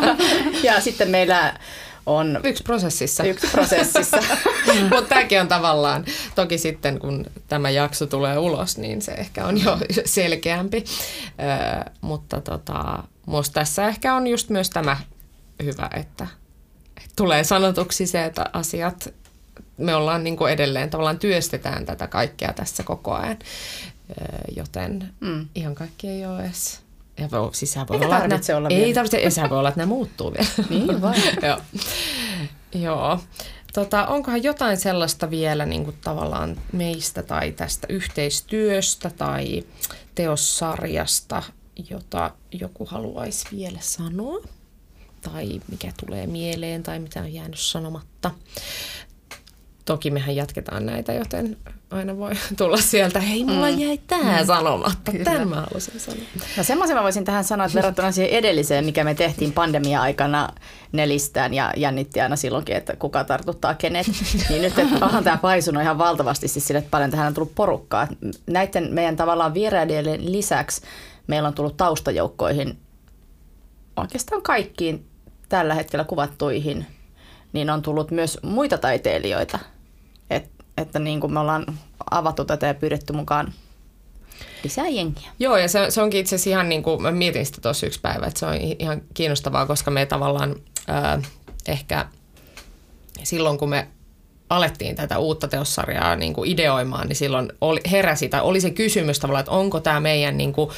ja sitten meillä on Yksi prosessissa. yksi prosessissa. Mutta tämäkin on tavallaan, toki sitten kun tämä jakso tulee ulos, niin se ehkä on jo selkeämpi. Ö, mutta tota, musta tässä ehkä on just myös tämä hyvä, että, että tulee sanotuksi se, että asiat, me ollaan niin kuin edelleen tavallaan työstetään tätä kaikkea tässä koko ajan. Ö, joten Mm. mm. ihan kaikki ei ole edes... Ja voi, siis voi Eikä olla, tarvitse olla Ei tarvitse, ja sehän voi olla, että nämä muuttuu vielä. niin vai? Joo. Joo. Tota, onkohan jotain sellaista vielä niin kuin tavallaan meistä tai tästä yhteistyöstä tai teossarjasta, jota joku haluaisi vielä sanoa? Tai mikä tulee mieleen tai mitä on jäänyt sanomatta? Toki mehän jatketaan näitä, joten aina voi tulla sieltä, hei mulla jäi tämä sanomatta, tämän mä halusin sanoa. No semmoisen mä voisin tähän sanoa, että verrattuna siihen edelliseen, mikä me tehtiin pandemia-aikana nelistään ja jännitti aina silloinkin, että kuka tartuttaa kenet, niin nyt että onhan tämä paisunut ihan valtavasti siis sille, että paljon tähän on tullut porukkaa. Näiden meidän tavallaan vierailijoiden lisäksi meillä on tullut taustajoukkoihin oikeastaan kaikkiin tällä hetkellä kuvattuihin, niin on tullut myös muita taiteilijoita. Et, että niin kuin me ollaan avattu tätä ja pyydetty mukaan lisää jengiä. Joo, ja se, se onkin itse asiassa ihan niin kuin, mä mietin sitä tuossa yksi päivä, että se on ihan kiinnostavaa, koska me tavallaan ää, ehkä silloin, kun me alettiin tätä uutta teossarjaa niin kuin ideoimaan, niin silloin oli, heräsi tai oli se kysymys tavallaan, että onko tämä meidän niin kuin,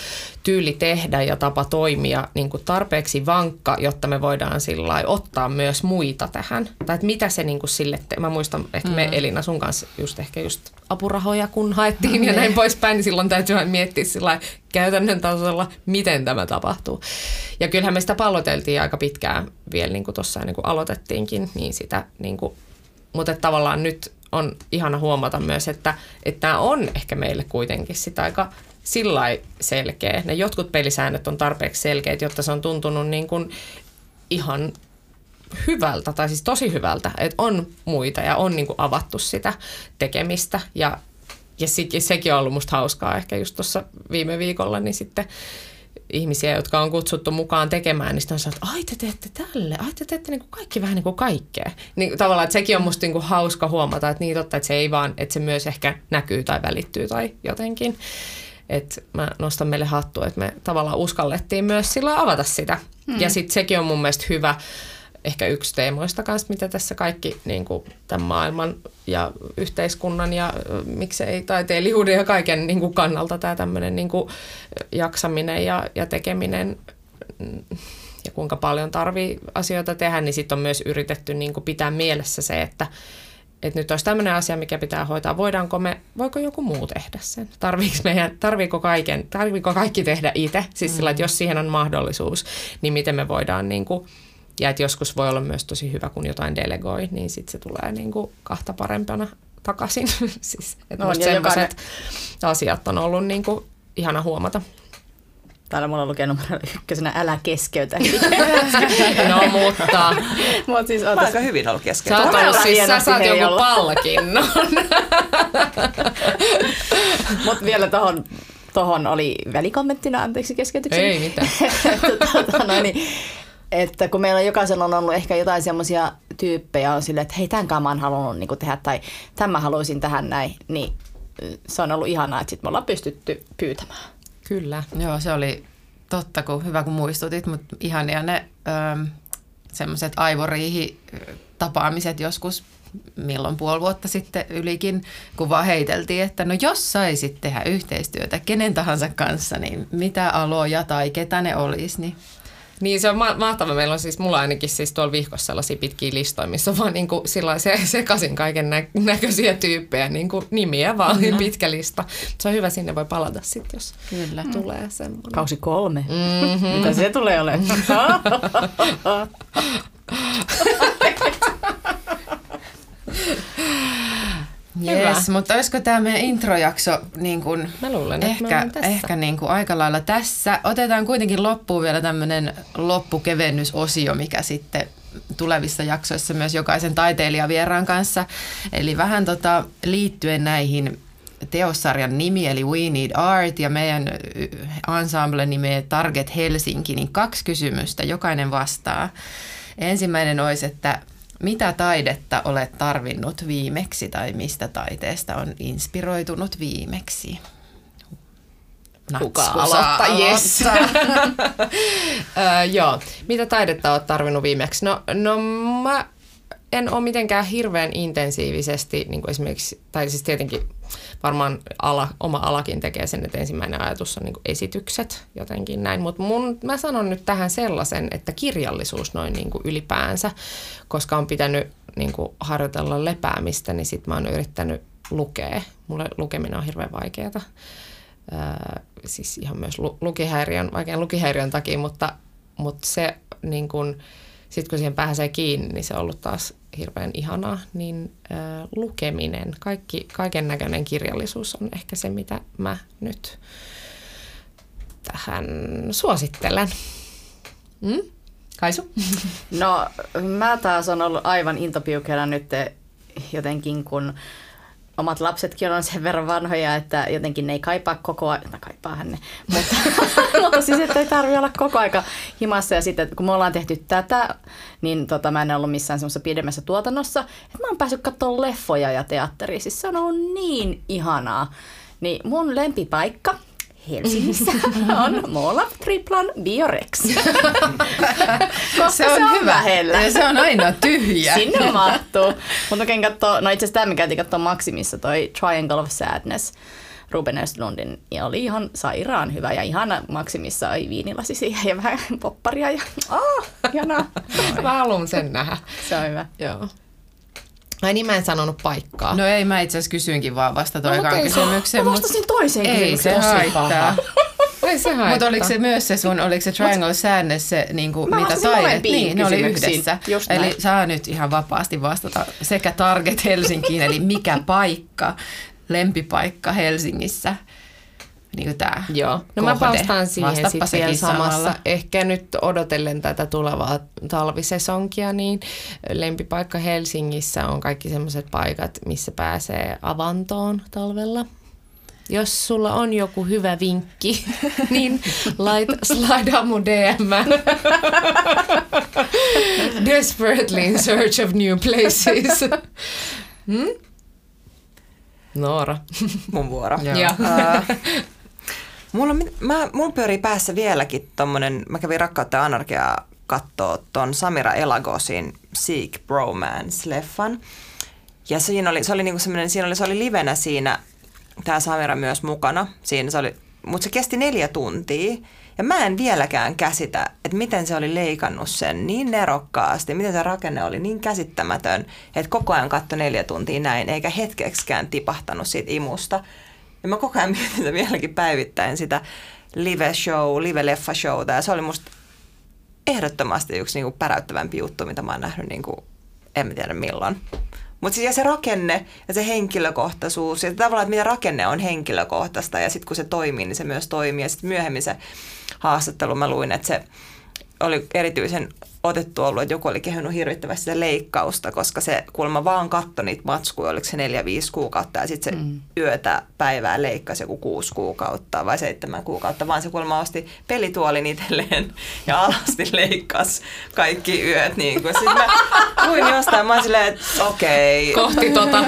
tyyli tehdä ja tapa toimia niin kuin tarpeeksi vankka, jotta me voidaan sillä ottaa myös muita tähän. Tai että mitä se niin kuin sille, te- mä muistan ehkä me Elina sun kanssa just ehkä just apurahoja kun haettiin ja näin poispäin, niin silloin täytyy miettiä sillä käytännön tasolla, miten tämä tapahtuu. Ja kyllähän me sitä palloteltiin aika pitkään vielä niin kuin tuossa niin kuin aloitettiinkin, niin sitä niin kuin mutta tavallaan nyt on ihana huomata myös, että, että on ehkä meille kuitenkin sitä aika sillä selkeä. Ne jotkut pelisäännöt on tarpeeksi selkeät, jotta se on tuntunut niin kuin ihan hyvältä, tai siis tosi hyvältä, että on muita ja on niin kuin avattu sitä tekemistä. Ja, ja se, sekin on ollut musta hauskaa ehkä just tuossa viime viikolla, niin sitten ihmisiä, jotka on kutsuttu mukaan tekemään, niin sitten on sanonut, että ai te teette tälle, ai te teette niin kuin kaikki vähän niin kuin kaikkea. Niin tavallaan, että sekin on musta niin kuin hauska huomata, että niin totta, että se ei vaan, että se myös ehkä näkyy tai välittyy tai jotenkin. Että mä nostan meille hattua, että me tavallaan uskallettiin myös silloin avata sitä. Mm. Ja sitten sekin on mun mielestä hyvä, ehkä yksi teemoista kanssa, mitä tässä kaikki niin kuin tämän maailman ja yhteiskunnan ja miksei taiteilijuuden ja kaiken niin kuin kannalta tämä tämmöinen niin kuin jaksaminen ja, ja tekeminen mm, ja kuinka paljon tarvii asioita tehdä, niin sitten on myös yritetty niin kuin pitää mielessä se, että että nyt olisi tämmöinen asia, mikä pitää hoitaa. Voidaanko me, voiko joku muu tehdä sen? Tarviiko, meidän, tarviiko, kaiken, tarviiko kaikki tehdä itse? Siis sillä, että jos siihen on mahdollisuus, niin miten me voidaan niin kuin, ja että joskus voi olla myös tosi hyvä, kun jotain delegoi, niin sitten se tulee niin kuin kahta parempana takaisin. siis, että On, no, ja sellaiset asiat on ollut niin kuin ihana huomata. Täällä mulla lukee numero ykkösenä, älä keskeytä. No mutta Mutta siis Mä ootas, aika hyvin ollut kesken. sä oot ollut siis, sä saat joku olla. palkinnon. mut vielä tohon, tohon oli välikommenttina, anteeksi keskeytyksen. Ei mitään. että, tota, no niin, että kun meillä jokaisella on ollut ehkä jotain semmoisia tyyppejä on silleen, että hei tämän kanssa mä oon halunnut niin tehdä tai tämän mä haluaisin tähän näin, niin se on ollut ihanaa, että sit me ollaan pystytty pyytämään. Kyllä. Joo, se oli totta, kun hyvä kun muistutit, mutta ihania ne, öö, semmoiset aivoriihi-tapaamiset joskus milloin puoli vuotta sitten ylikin, kun vaan heiteltiin, että no jos saisit tehdä yhteistyötä kenen tahansa kanssa, niin mitä aloja tai ketä ne olisi, niin Niin se on ma- mahtava. Meillä on siis, mulla ainakin siis tuolla vihkossa sellaisia pitkiä listoja, missä on vaan niin kuin se, sekaisin kaiken nä- näköisiä tyyppejä, niin kuin nimiä vaan, mm. pitkä lista. Se on hyvä, sinne voi palata sitten, jos Kyllä. tulee semmoinen. Kausi kolme. Mm-hmm. Mitä se tulee olemaan? Yes, mutta olisiko tämä meidän introjakso niin kuin Mä luulen, että ehkä, tässä. ehkä niin kuin aika lailla tässä. Otetaan kuitenkin loppuun vielä tämmöinen loppukevennysosio, mikä sitten tulevissa jaksoissa myös jokaisen taiteilijavieraan kanssa. Eli vähän tota, liittyen näihin teossarjan nimi, eli We Need Art, ja meidän ensemble nimeä Target Helsinki, niin kaksi kysymystä, jokainen vastaa. Ensimmäinen olisi, että mitä taidetta olet tarvinnut viimeksi tai mistä taiteesta on inspiroitunut viimeksi? Kuka Natsku aloittaa? saa Yes. aloittaa. Öö, joo. Mitä taidetta olet tarvinnut viimeksi? No, no mä en ole mitenkään hirveän intensiivisesti, niin kuin esimerkiksi, tai siis tietenkin varmaan ala, oma alakin tekee sen, että ensimmäinen ajatus on niin esitykset jotenkin näin, mutta mä sanon nyt tähän sellaisen, että kirjallisuus noin niin ylipäänsä, koska on pitänyt niin harjoitella lepäämistä, niin sit mä oon yrittänyt lukea. Mulle lukeminen on hirveän vaikeaa. Öö, siis ihan myös lu- lukihäiriön, vaikean lukihäiriön takia, mutta, mutta se niin kun, sit kun siihen pääsee kiinni, niin se on ollut taas hirveän ihanaa, niin ö, lukeminen, kaikki, kaiken näköinen kirjallisuus on ehkä se, mitä mä nyt tähän suosittelen. Mm? Kaisu? No mä taas on ollut aivan intopiukena nyt jotenkin, kun omat lapsetkin on sen verran vanhoja, että jotenkin ne ei kaipaa koko ajan, no kaipaahan ne, mutta, mutta siis että ei tarvitse olla koko aika himassa ja sitten kun me ollaan tehty tätä, niin tota, mä en ollut missään semmoisessa pidemmässä tuotannossa, että mä oon päässyt katsomaan leffoja ja teatteria, siis se on ollut niin ihanaa. Niin mun lempipaikka Helsingissä on Mola Triplan Biorex. Koska se on, hyvä. lähellä. Ja se on aina tyhjä. Sinne mahtuu. Mutta käyn kattoo, no itse asiassa tämä me käytiin katsoa Maximissa toi Triangle of Sadness. Ruben Östlundin ja oli ihan sairaan hyvä ja ihana Maximissa oli viinilasi siihen ja vähän popparia ja oh, ihanaa. Mä haluan sen nähdä. Se on hyvä. Joo. Ai niin, mä en sanonut paikkaa. No ei, mä itse asiassa kysyinkin vaan vasta toi No, okei. kysymykseen. Mä vastasin toiseen Ei se kysymykseen. haittaa. Ei se haittaa. Mutta oliko se myös se sun, oliko se Triangle Sadness se, niin kuin, Mä mitä taidet? Niin, ne oli yhdessä. Just eli näin. saa nyt ihan vapaasti vastata sekä Target Helsinkiin, eli mikä paikka, lempipaikka Helsingissä. Niin kuin tää Joo, no mä kohde. vastaan siihen Vastappa sitten vielä samassa. samalla. Ehkä nyt odotellen tätä tulevaa talvisesonkia, niin lempipaikka Helsingissä on kaikki semmoiset paikat, missä pääsee avantoon talvella. Jos sulla on joku hyvä vinkki, niin lait, slidea mun DM. Desperately in search of new places. Hmm? Noora. Mun vuoro. Joo. Joo. Mulla, mä, mulla pyörii päässä vieläkin tommonen, mä kävin Rakkautta anarkiaa kattoo ton Samira Elagosin Seek Bromance-leffan. Ja siinä oli, se oli niinku semmoinen, siinä oli, se oli livenä siinä, tämä Samira myös mukana. Siinä se oli, mutta se kesti neljä tuntia. Ja mä en vieläkään käsitä, että miten se oli leikannut sen niin nerokkaasti, miten se rakenne oli niin käsittämätön, että koko ajan katsoi neljä tuntia näin, eikä hetkeksikään tipahtanut siitä imusta. Ja mä koko ajan mietin vieläkin päivittäin sitä live-show, live-leffa-showta, ja se oli musta ehdottomasti yksi niinku päräyttävämpi juttu, mitä mä oon nähnyt niinku, en tiedä milloin. Mutta siis ja se rakenne ja se henkilökohtaisuus ja tavallaan, että mitä rakenne on henkilökohtaista ja sitten kun se toimii, niin se myös toimii. Ja sitten myöhemmin se haastattelu mä luin, että se oli erityisen otettu ollut, että joku oli kehunut hirvittävästi sitä leikkausta, koska se kuulemma vaan katsoi niitä matskuja, oliko se neljä, viisi kuukautta ja sitten se mm. yötä päivää leikkasi joku kuusi kuukautta vai seitsemän kuukautta, vaan se kuulemma osti pelituolin itselleen ja alasti leikkasi kaikki yöt. Niin kuin. Sitten mä luin vastaan. Mä silleen, että okei. Okay. Kohti tota.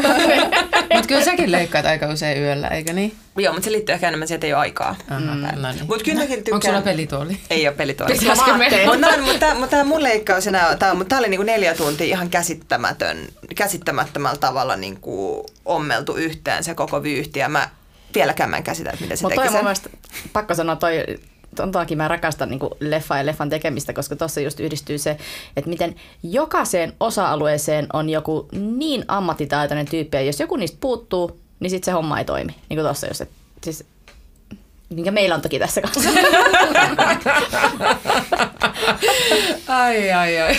Mutta kyllä säkin leikkaat aika usein yöllä, eikö niin? Joo, mutta se liittyy ehkä enemmän siihen, että ei ole aikaa. Mm, no niin. Mut kyllä mäkin tykkään... Onko sulla pelituoli? Ei ole pelituoli. Me? Mutta mut mut tää mun leikkaus, tää, mut tää oli niinku neljä tuntia ihan käsittämätön, käsittämättömällä tavalla niinku ommeltu yhteen se koko vyyhti. Ja mä vieläkään mä en käsitä, että miten se Mutta teki toi on mun sen. mielestä, pakko sanoa, toi, ton takia mä rakastan niin leffa ja leffan tekemistä, koska tuossa just yhdistyy se, että miten jokaiseen osa-alueeseen on joku niin ammattitaitoinen tyyppi, ja jos joku niistä puuttuu, niin sitten se homma ei toimi. Niin kuin tuossa just, että siis, minkä meillä on toki tässä kanssa. Ai, ai, ai.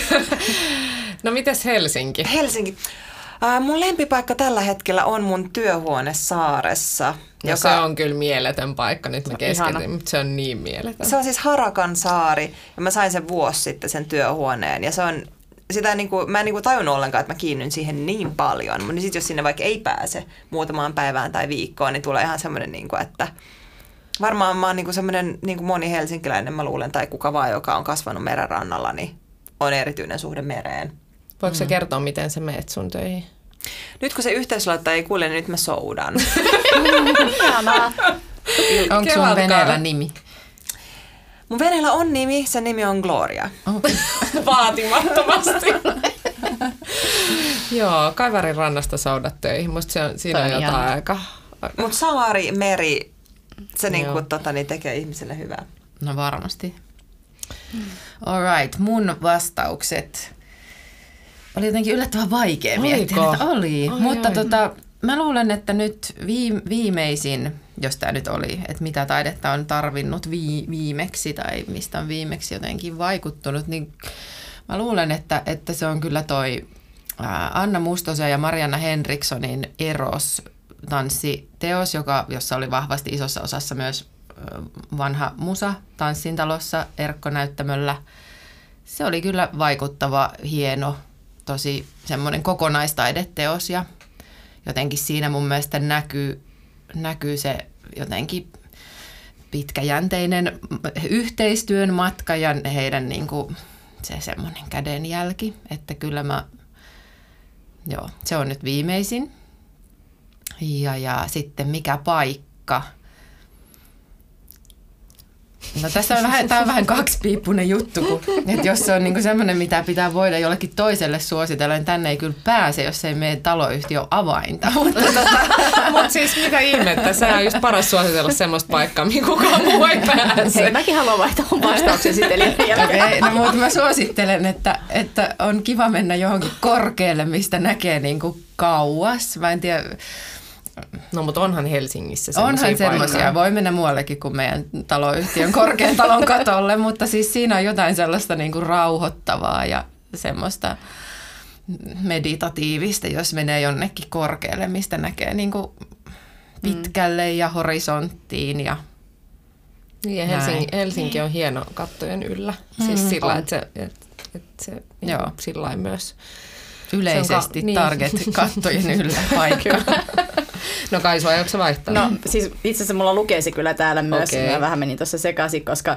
No mites Helsinki? Helsinki. Äh, mun lempipaikka tällä hetkellä on mun työhuone saaressa. No se on kyllä mieletön paikka, nyt mä keskityn, mutta se on niin mieletön. Se on siis Harakan saari ja mä sain sen vuosi sitten sen työhuoneen ja se on sitä en niinku, mä en niinku tajunnut ollenkaan, että mä kiinnyn siihen niin paljon, mutta sitten jos sinne vaikka ei pääse muutamaan päivään tai viikkoon, niin tulee ihan semmoinen, niinku, että varmaan mä oon niinku semmoinen niinku moni helsinkiläinen, mä luulen, tai kuka vaan, joka on kasvanut merenrannalla, niin on erityinen suhde mereen. Voiko sä kertoa, miten sä meet sun töihin? Nyt kun se yhteislaitta ei kuule, niin nyt mä soudan. Onko sun veneellä nimi? Mun veneellä on nimi, sen nimi on Gloria. Vaatimattomasti. Joo, Kaivarin rannasta soudat töihin. Musta se on, siinä on jotain ihana. aika... Mutta saari, meri, se niinku, tota, niin tekee ihmiselle hyvää. No varmasti. Alright, mun vastaukset oli jotenkin yllättävän vaikea miettiä. Oli, Ai, mutta tota, mä luulen, että nyt viim- viimeisin, jos tämä nyt oli, että mitä taidetta on tarvinnut vi- viimeksi tai mistä on viimeksi jotenkin vaikuttunut, niin mä luulen, että, että se on kyllä toi Anna Mustosen ja Marianna Henrikssonin Eros tanssiteos, joka, jossa oli vahvasti isossa osassa myös vanha musa tanssintalossa Erkko-näyttämöllä. Se oli kyllä vaikuttava, hieno, tosi semmoinen kokonaistaideteos ja jotenkin siinä mun mielestä näkyy, näkyy se jotenkin pitkäjänteinen yhteistyön matka ja heidän niin kuin, se semmoinen kädenjälki, että kyllä mä, joo, se on nyt viimeisin. Ja, ja sitten mikä paikka? No tässä on vähän, tämä on vähän kaksipiippunen juttu, kun, että jos se on niin semmoinen, mitä pitää voida jollekin toiselle suositella, niin tänne ei kyllä pääse, jos ei mene taloyhtiö avainta. Mutta tota, Mutta siis mitä ihmettä, se on just paras suositella semmoista paikkaa, mihin kukaan muu ei pääse. Hei, mäkin haluan vaihtaa mun vastauksen sitten. Okei, no mutta mä suosittelen, että, että on kiva mennä johonkin korkealle, mistä näkee niin kuin kauas. Mä en tiedä, No mutta onhan Helsingissä onhan semmoisia. Voi mennä muuallekin kuin meidän taloyhtiön korkean talon katolle, mutta siis siinä on jotain sellaista niin kuin rauhoittavaa ja semmoista meditatiivista, jos menee jonnekin korkealle, mistä näkee niin kuin pitkälle ja horisonttiin ja Niin, ja Helsinki, Näin. Helsinki on hieno kattojen yllä. Siis sillä lailla, että se, et, et se niin Joo. sillä myös. yleisesti niin. target-kattojen yllä paikka. No kai sua se vaihtanut? No siis itse asiassa mulla lukee se kyllä täällä myös. Okei. Mä vähän menin tuossa sekaisin, koska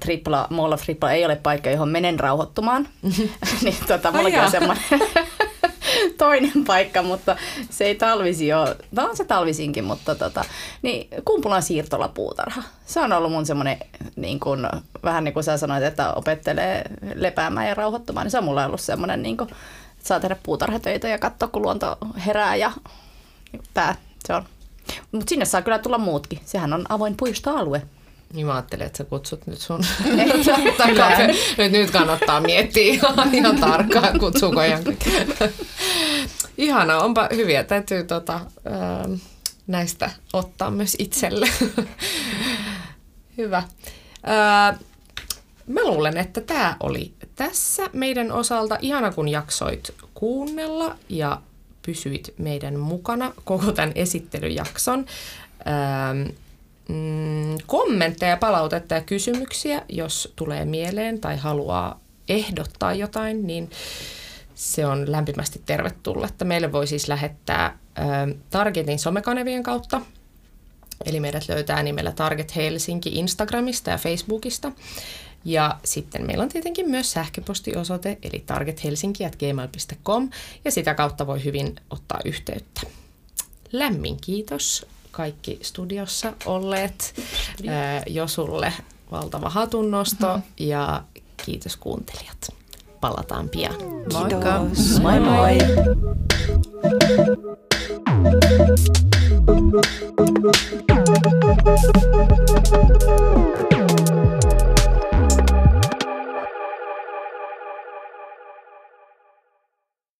tripla, Mall of Tripla ei ole paikka, johon menen rauhoittumaan. niin tota, mullakin Ai on semmoinen toinen paikka, mutta se ei talvisi ole, no on se talvisinkin, mutta tota, niin Kumpulan siirtolapuutarha. Se on ollut mun semmoinen, niin kuin, vähän niin kuin sä sanoit, että opettelee lepäämään ja rauhoittumaan, niin se on mulla ollut semmoinen, niin kuin, että saa tehdä puutarhatöitä ja katsoa, kun luonto herää ja tää, se on. Mutta sinne saa kyllä tulla muutkin. Sehän on avoin puistoalue. Niin mä ajattelin, että sä kutsut nyt sun takaisin. Nyt, nyt kannattaa miettiä ihan, ihan tarkkaan, kutsuuko. Ihana, onpa hyviä. Täytyy tota, ähm, näistä ottaa myös itselle. Hyvä. Äh, mä luulen, että tämä oli tässä meidän osalta. Ihana, kun jaksoit kuunnella ja pysyit meidän mukana koko tämän esittelyjakson. Ähm, mm, kommentteja, palautetta ja kysymyksiä, jos tulee mieleen tai haluaa ehdottaa jotain, niin se on lämpimästi tervetullutta. Meille voi siis lähettää ähm, Targetin somekanavien kautta. Eli meidät löytää nimellä Target Helsinki Instagramista ja Facebookista. Ja sitten meillä on tietenkin myös sähköpostiosoite, eli targethelsinki.gmail.com, ja sitä kautta voi hyvin ottaa yhteyttä. Lämmin kiitos kaikki studiossa olleet. Ää, Josulle valtava hatunnosto ja kiitos kuuntelijat. Palataan pian. Moikka! Kiitos. Moi moi! Moi.